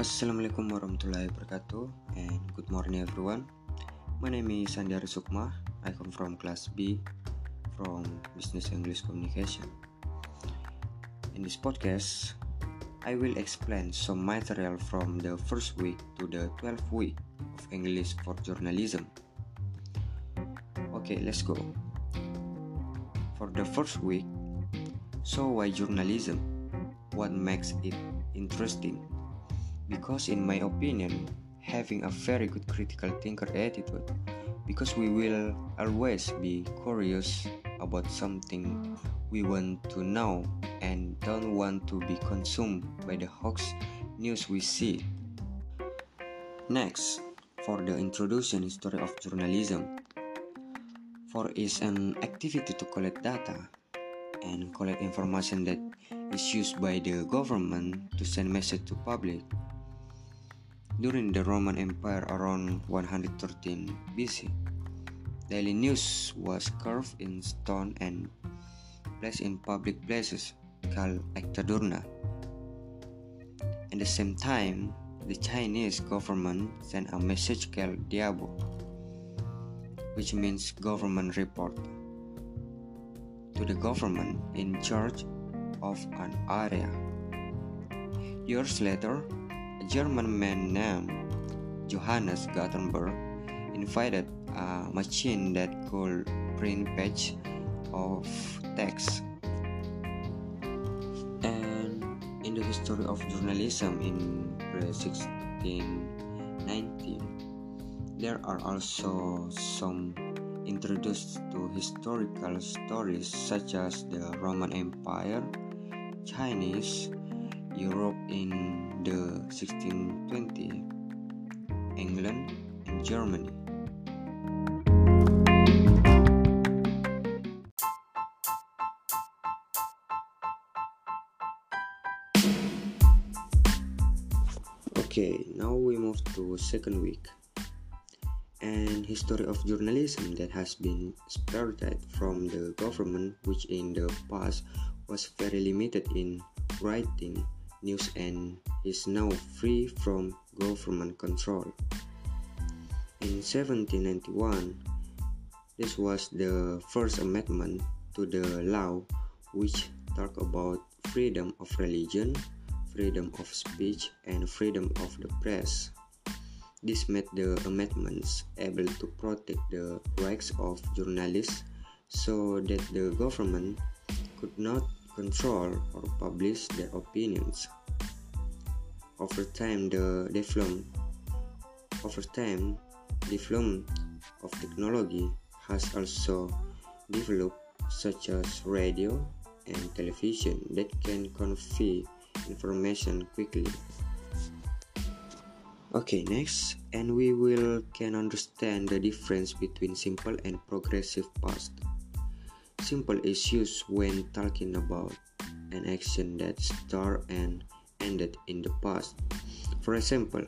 Assalamualaikum warahmatullahi wabarakatuh and good morning everyone. My name is Sandiara Sukma. I come from class B from Business English Communication. In this podcast, I will explain some material from the first week to the 12th week of English for journalism. Okay, let's go. For the first week, so why journalism? What makes it interesting? Because in my opinion having a very good critical thinker attitude because we will always be curious about something we want to know and don't want to be consumed by the hoax news we see. Next for the introduction history of journalism. For is an activity to collect data and collect information that is used by the government to send message to public during the Roman Empire around 113 BC. Daily news was carved in stone and placed in public places called Acta Diurna. At the same time, the Chinese government sent a message called Dibao, which means government report, to the government in charge of an area. Years later, German man named Johannes Gutenberg invented a machine that could print page of text. And in the history of journalism in the 1619, there are also some introduced to historical stories such as the Roman Empire, Chinese, Europe in the 1620 England and Germany. Okay, now we move to second week. And history of journalism that has been spirited from the government which in the past was very limited in writing news and is now free from government control. In 1791, this was the first amendment to the law which talked about freedom of religion, freedom of speech, and freedom of the press. This made the amendments able to protect the rights of journalists so that the government could not control or publish their opinions. Over time, the development over time, development of technology has also developed, such as radio and television, that can convey information quickly. Okay, next, and we will can understand the difference between simple and progressive past. Simple is used when talking about an action that started and ended in the past. For example,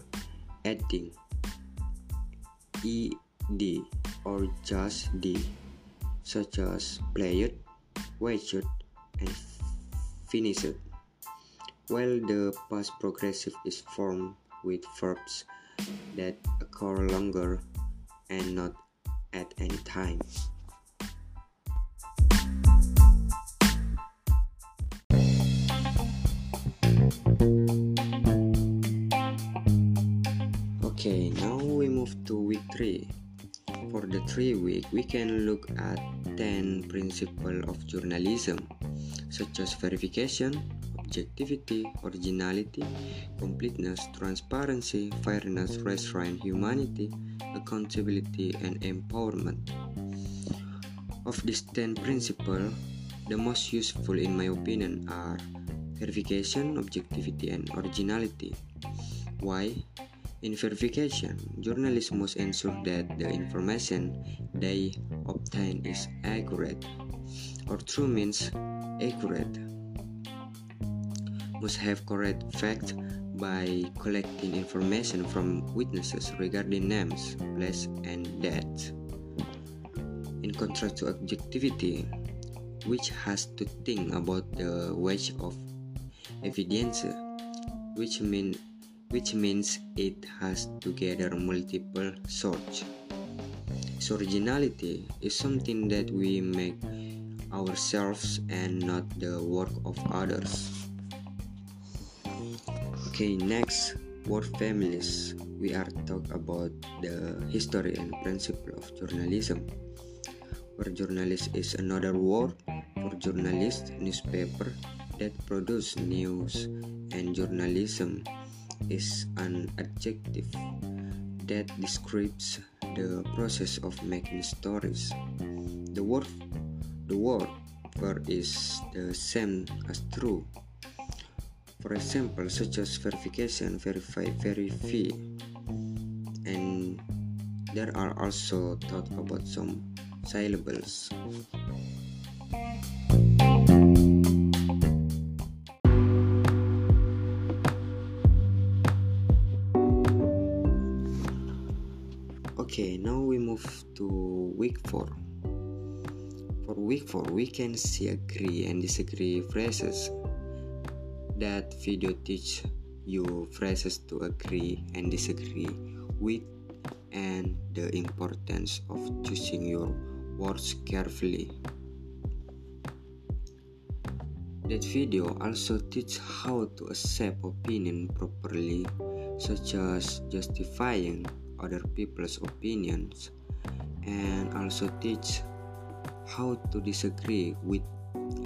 adding ed or just d, such as played, watched, and finished. While the past progressive is formed with verbs that occur longer and not at any time. 3. For the 3 week, we can look at 10 principles of journalism such as verification, objectivity, originality, completeness, transparency, fairness, restraint, humanity, accountability, and empowerment. Of these 10 principles, the most useful in my opinion are verification, objectivity, and originality. Why? In verification, journalists must ensure that the information they obtain is accurate, or true means accurate. Must have correct facts by collecting information from witnesses regarding names, place, and dates. In contrast to objectivity, which has to think about the weight of evidence, which means which means it has together multiple sources. So originality is something that we make ourselves and not the work of others. Okay, next word families. We are talk about the history and principle of journalism. Where journalist is another word for journalist, newspaper that produce news, and journalism is an adjective that describes the process of making stories. The word the word for is the same as true. For example, such as verification, verify, verify, and there are also thought about some syllables. Okay, now we move to week 4. For week 4, we can see agree and disagree phrases. That video teach you phrases to agree and disagree with and the importance of choosing your words carefully. That video also teach how to accept opinion properly, such as justifying other people's opinions and also teach how to disagree with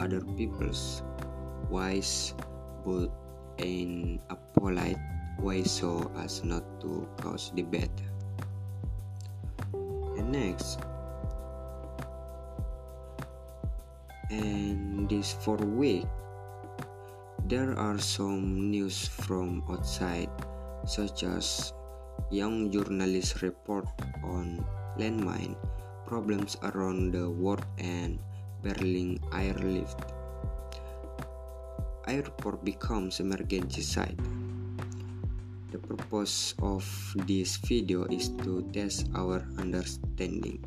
other people's wise but in a polite way so as not to cause debate. And next and this for week there are some news from outside such as young journalists report on landmine problems around the world and Berlin airlift. Airport becomes emergency site. The purpose of this video is to test our understanding.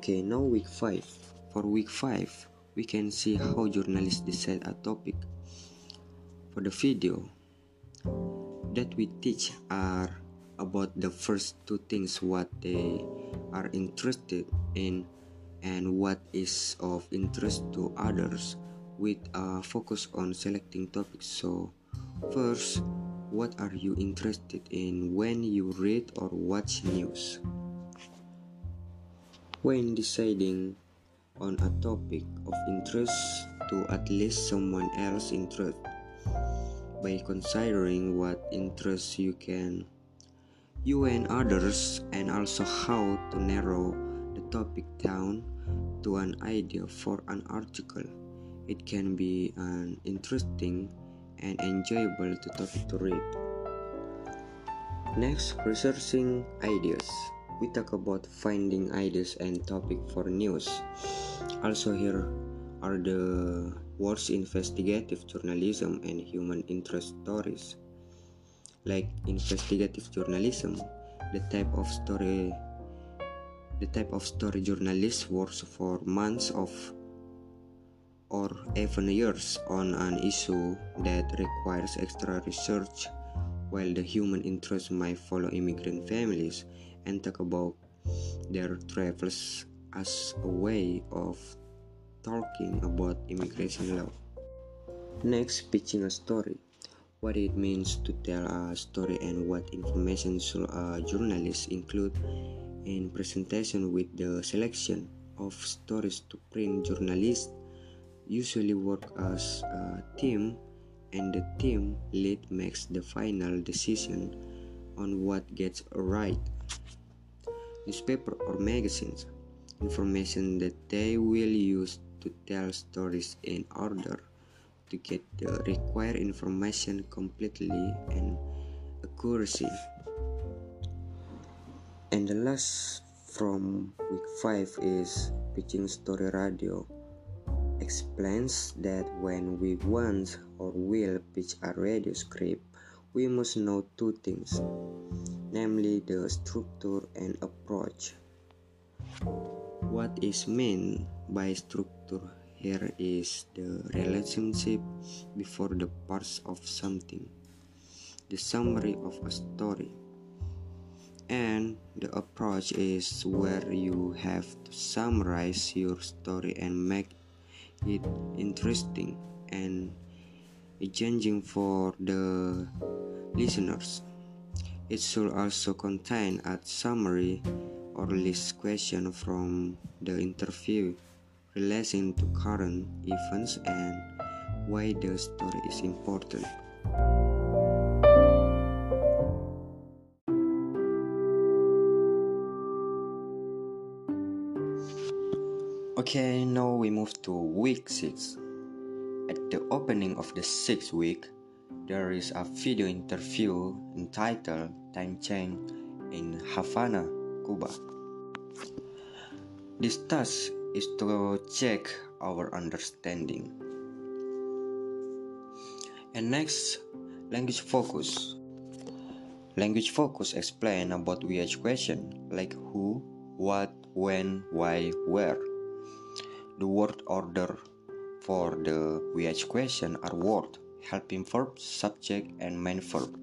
Okay, now week 5. For week 5, we can see how journalists decide a topic. For the video that we teach are about the first two things what they are interested in and what is of interest to others with a focus on selecting topics. So, first, what are you interested in when you read or watch news? When deciding on a topic of interest to at least someone else interest by considering what interests you can you and others and also how to narrow the topic down to an idea for an article it can be an interesting and enjoyable topic to read. Next researching ideas we talk about finding ideas and topic for news. Also here are the words investigative journalism and human interest stories. Like investigative journalism, the type of story the type of story journalist works for months of or even years on an issue that requires extra research while the human interest might follow immigrant families and talk about their travels as a way of talking about immigration law. Next, pitching a story. What it means to tell a story and what information should a journalist include in presentation with the selection of stories to print journalists usually work as a team and the team lead makes the final decision on what gets right newspaper or magazines, information that they will use to tell stories in order to get the required information completely and accuracy. And the last from week 5 is pitching story radio explains that when we want or will pitch a radio script we must know two things namely the structure and approach. What is meant by structure here is the relationship before the parts of something, the summary of a story. And the approach is where you have to summarize your story and make it interesting and engaging for the listeners. It should also contain a summary or list question from the interview relating to current events and why the story is important. Okay, now we move to week 6. At the opening of the sixth week, there is a video interview entitled Time Change in Havana, Cuba. This task is to check our understanding. And next, language focus. Language focus explain about WH question like who, what, when, why, where. The word order for the WH question are word, helping verb, subject, and main verb.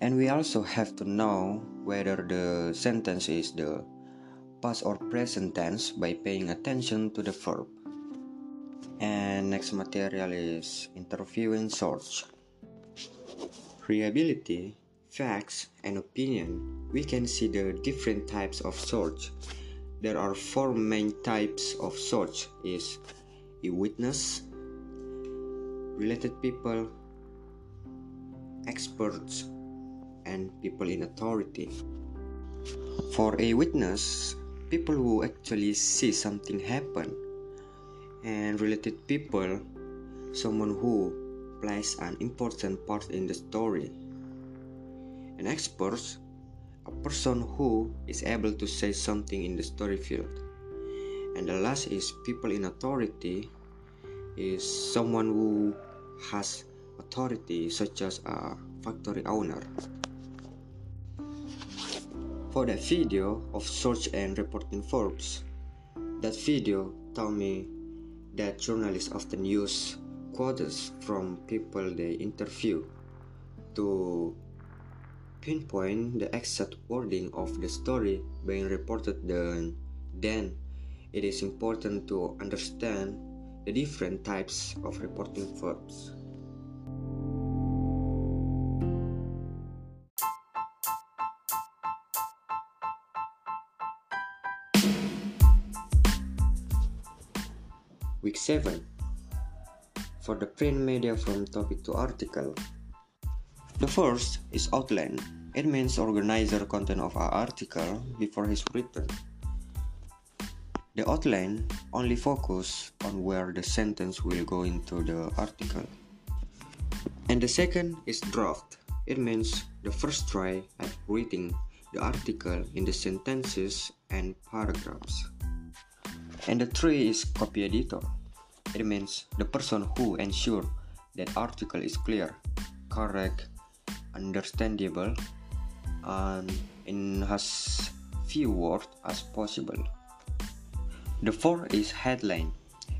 And we also have to know whether the sentence is the past or present tense by paying attention to the verb. And next material is interview and search. Reliability, facts, and opinion. We can see the different types of search. There are four main types of search is a witness, related people, experts, and people in authority. For a witness, people who actually see something happen, and related people, someone who plays an important part in the story. An experts, a person who is able to say something in the story field. And the last is people in authority is someone who has authority such as a factory owner. For the video of search and reporting verbs, that video told me that journalists often use quotes from people they interview to pinpoint the exact wording of the story being reported then, then it is important to understand the different types of reporting verbs. Week 7 For the print media from topic to article. The first is outline. It means organize the content of our article before it's written. The outline only focus on where the sentence will go into the article. And the second is draft. It means the first try at writing the article in the sentences and paragraphs. And the three is copy editor. It means the person who ensure that article is clear, correct, understandable, and in as few words as possible. The fourth is headline.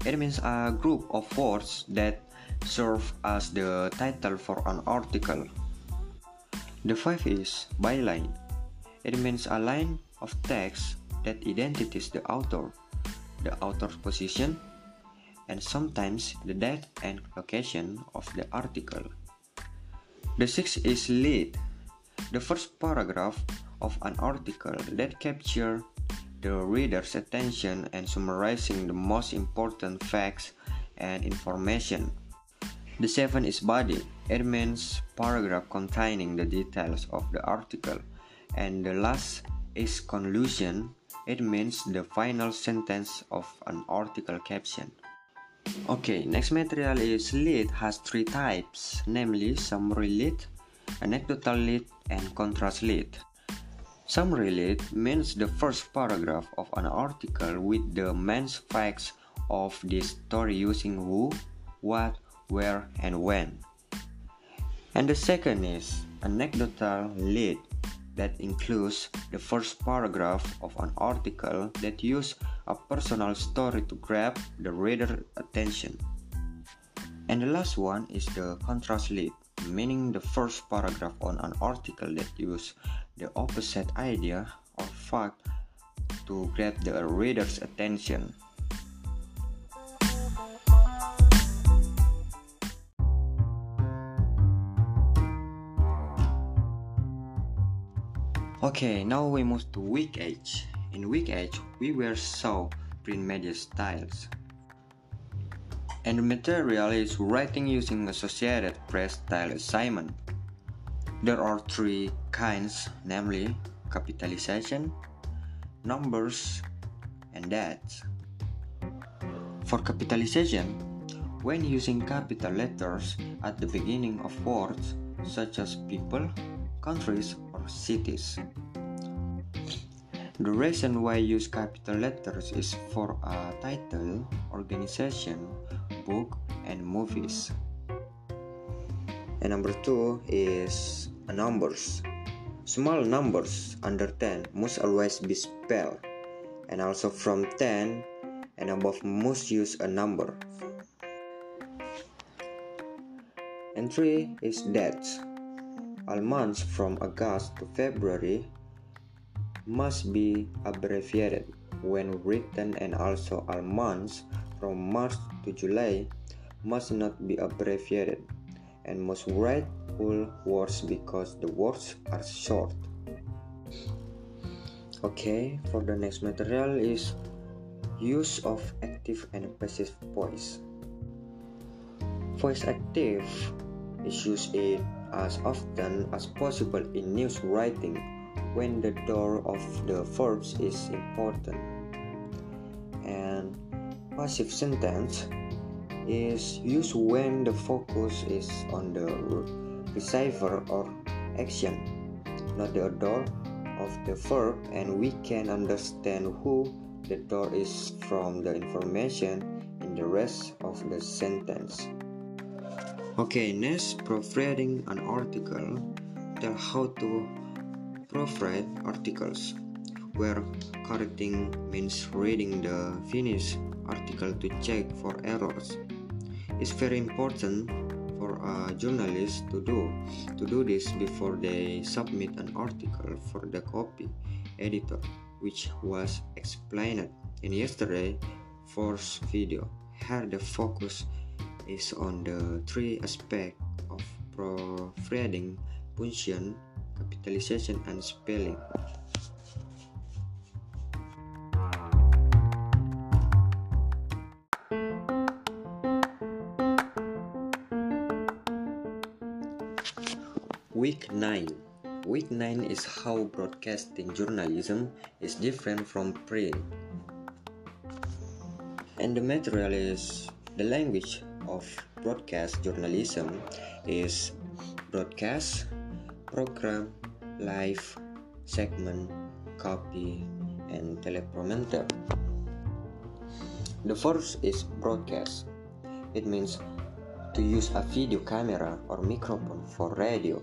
It means a group of words that serve as the title for an article. The fifth is byline. It means a line of text that identifies the author, the author's position, and sometimes the date and location of the article. The sixth is lead, the first paragraph of an article that captures the reader's attention and summarizing the most important facts and information. The seventh is body. It means paragraph containing the details of the article. And the last is conclusion. It means the final sentence of an article caption. Okay, next material is lead has three types, namely summary lead, anecdotal lead, and contrast lead. Summary lead means the first paragraph of an article with the main facts of the story using who, what, where, and when. And the second is anecdotal lead that includes the first paragraph of an article that use a personal story to grab the reader attention. And the last one is the contrast lead, meaning the first paragraph on an article that use the opposite idea or fact to grab the reader's attention. Okay, now we move to week age. In week age, we were saw print media styles. And the material is writing using Associated Press style assignment. There are three kinds, namely capitalization, numbers, and dates. For capitalization, when using capital letters at the beginning of words such as people, countries, or cities. The reason why I use capital letters is for a title, organization, book, and movies. And number two is numbers. Small numbers under 10 must always be spelled, and also from 10 and above must use a number. And three is dates. All months from August to February must be abbreviated when written and also all months from March to July must not be abbreviated and must write full words because the words are short. Okay, for the next material is use of active and passive voice. Voice active is used as often as possible in news writing when the door of the verbs is important. Passive sentence is used when the focus is on the receiver or action, not the door of the verb, and we can understand who the door is from the information in the rest of the sentence. Okay, next, proofreading an article. Tell how to proofread articles, where correcting means reading the finished article to check for errors. It's very important for a journalist to do to do this before they submit an article for the copy editor, which was explained in yesterday first video. Here the focus is on the three aspects of proofreading punctuation, capitalization, and spelling. Week 9 is how broadcasting journalism is different from print. And the material is the language of broadcast journalism is broadcast, program, live, segment, copy, and teleprompter. The first is broadcast. It means to use a video camera or microphone for radio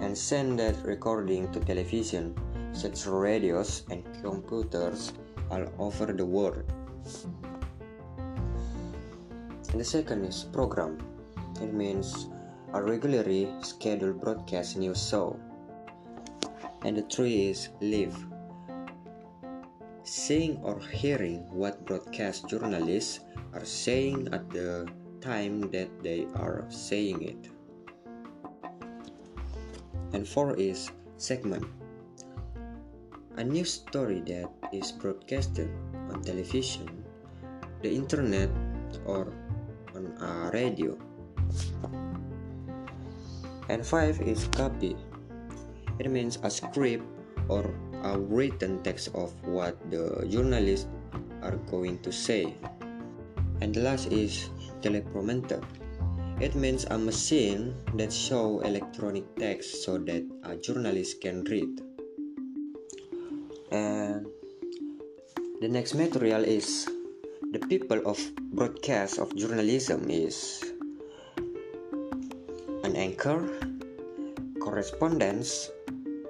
and send that recording to television, such radios and computers all over the world. And the second is program. It means a regularly scheduled broadcast news show. And the three is live. Seeing or hearing what broadcast journalists are saying at the time that they are saying it. And four is segment. A news story that is broadcasted on television, the internet, or on a radio. And five is copy. It means a script or a written text of what the journalists are going to say. And the last is teleprompter. It means a machine that show electronic text so that a journalist can read. And the next material is the people of broadcast of journalism is an anchor, correspondence,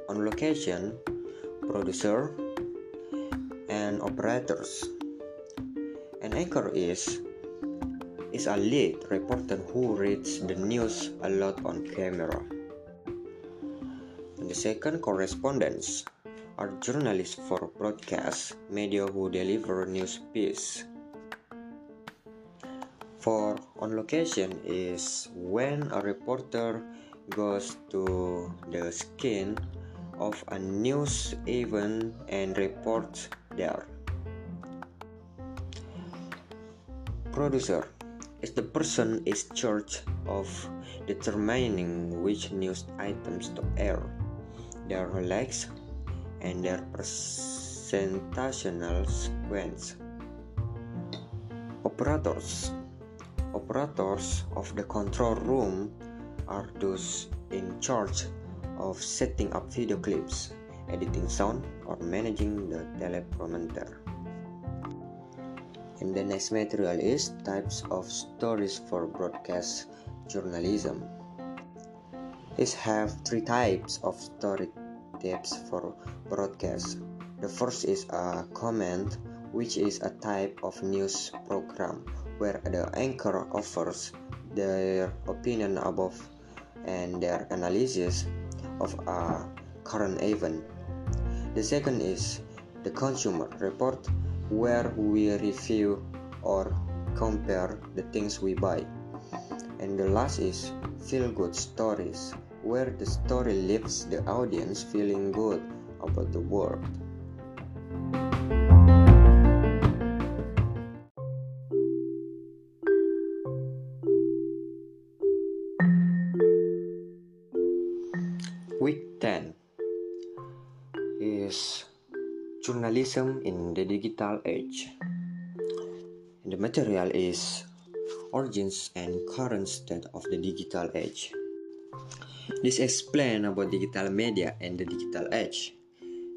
on location, producer, and operators. An anchor is is a lead reporter who reads the news a lot on camera. The second correspondents are journalists for broadcast media who deliver news piece. For on location is when a reporter goes to the scene of a news event and reports there. Producer the person is charged of determining which news items to air, their legs, and their presentational sequence. Operators Operators of the control room are those in charge of setting up video clips, editing sound, or managing the teleprompter. The next material is types of stories for broadcast journalism. It have three types of story types for broadcast. The first is a comment, which is a type of news program where the anchor offers their opinion above and their analysis of a current event. The second is the consumer report, where we review or compare the things we buy. And the last is feel good stories, where the story leaves the audience feeling good about the world. In the digital age. The material is origins and current state of the digital age. This explains about digital media and the digital age.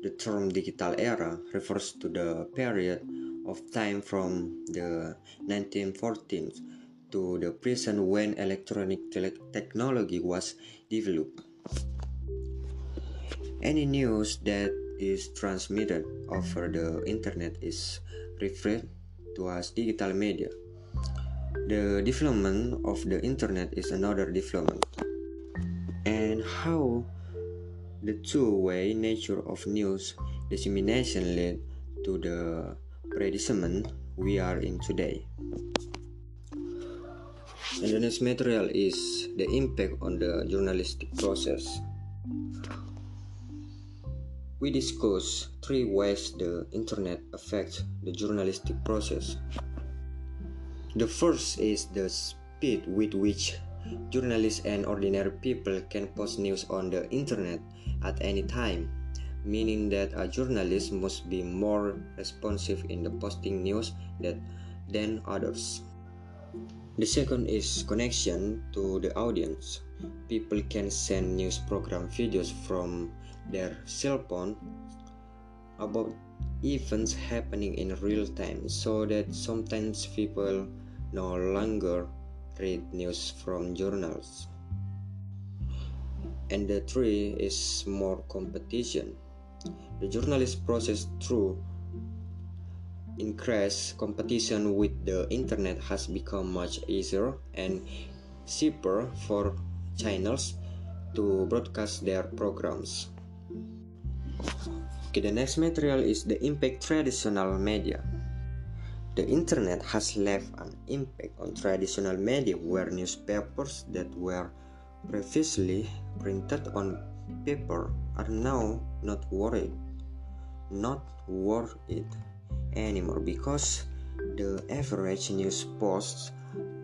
The term digital era refers to the period of time from the 1914s to the present when electronic technology was developed. Any news that is transmitted over the internet is referred to as digital media. The development of the internet is another development. And how the two-way nature of news dissemination led to the predicament we are in today. And the next material is the impact on the journalistic process we discuss three ways the internet affects the journalistic process. The first is the speed with which journalists and ordinary people can post news on the internet at any time, meaning that a journalist must be more responsive in the posting news that, than others. The second is connection to the audience. People can send news program videos from their cell phone about events happening in real time so that sometimes people no longer read news from journals. And the three is more competition. The journalist process through increased competition with the internet has become much easier and cheaper for channels to broadcast their programs. Okay, the next material is the impact traditional media. The internet has left an impact on traditional media where newspapers that were previously printed on paper are now not worried not worth it anymore because the average news posts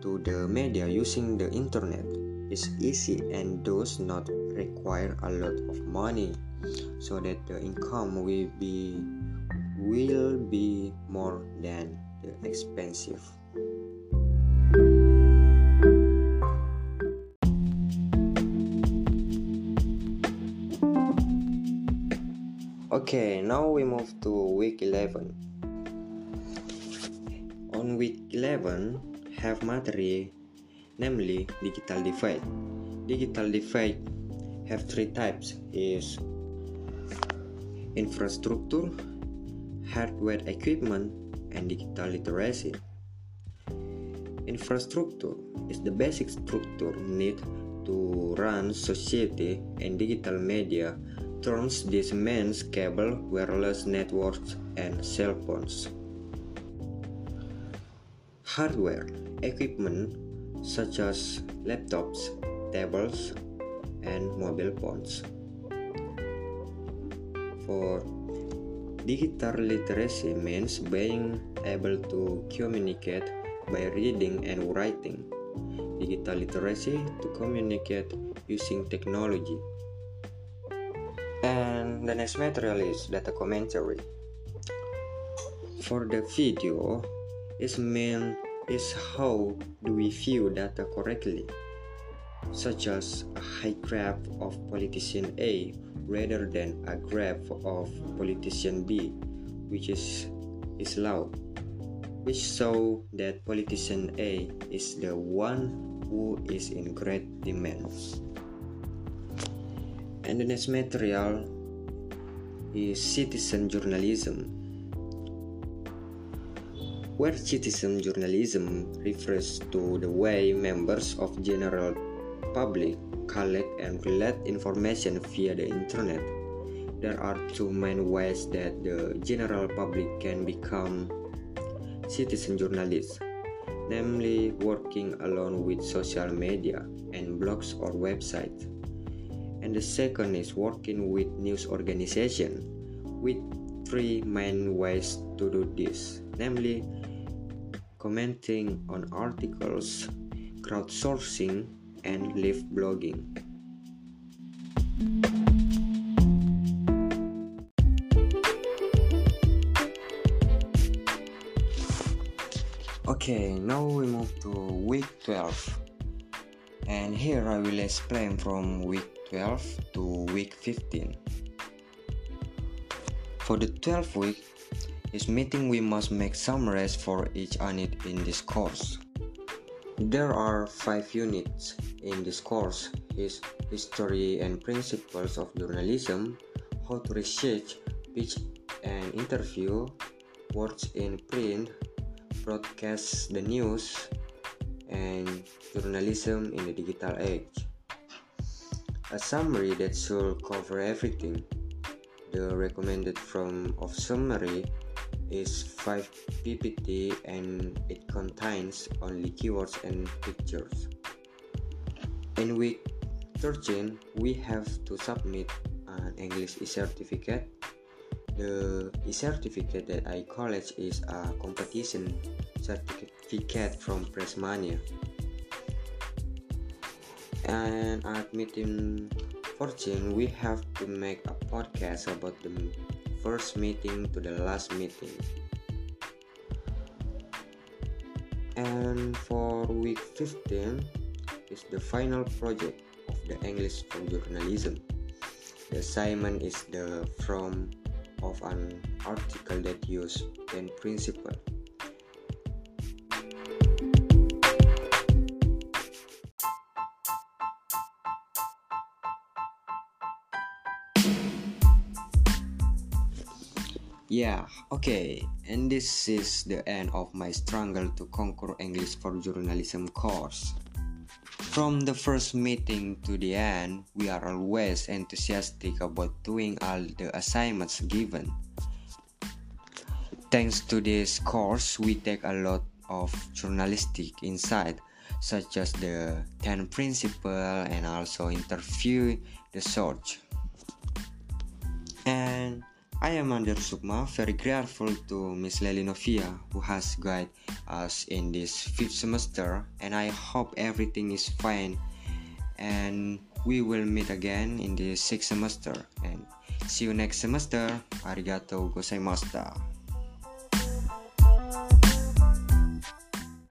to the media using the internet is easy and does not require a lot of money so that the income will be will be more than the expensive. Okay now we move to week 11 on week 11 have material namely digital divide. Digital divide have three types is infrastructure, hardware equipment, and digital literacy. Infrastructure is the basic structure needed to run society and digital media turns this means cable, wireless networks, and cell phones. Hardware equipment such as laptops, tablets, and mobile phones. For digital literacy means being able to communicate by reading and writing digital literacy to communicate using technology. And the next material is data commentary. For the video, its main is how do we view data correctly, such as a high graph of politician A rather than a graph of politician B, which is is low which show that politician A is the one who is in great demand. And the next material is citizen journalism. Where citizen journalism refers to the way members of general public collect and relate information via the internet. There are two main ways that the general public can become citizen journalists, namely working alone with social media and blogs or websites. And the second is working with news organization with three main ways to do this, namely commenting on articles, crowdsourcing, and live blogging. Okay, now we move to week 12. And here I will explain from week 12 to week 15. For the 12th week, this meeting we must make summaries for each unit in this course. There are 5 units in this course is history and principles of journalism, how to research, pitch and interview, words in print, broadcast the news and journalism in the digital age. A summary that should cover everything. The recommended form of summary is 5 ppt and it contains only keywords and pictures. In week 13, we have to submit an English e-certificate the e-certificate that I collect is a competition certificate from Pressmania. And meeting 14, we have to make a podcast about the first meeting to the last meeting. And for week 15 is the final project of the English for journalism. The assignment is the from of an article that use 10 principle. Yeah, okay, and this is the end of my struggle to conquer English for journalism course. From the first meeting to the end, we are always enthusiastic about doing all the assignments given. Thanks to this course, we take a lot of journalistic insight, such as the 10 principle and also interview the search. I am Andar Sukma, very grateful to Miss Lely Novia who has guided us in this fifth semester and I hope everything is fine and we will meet again in the sixth semester and see you next semester. Arigato gozaimashita.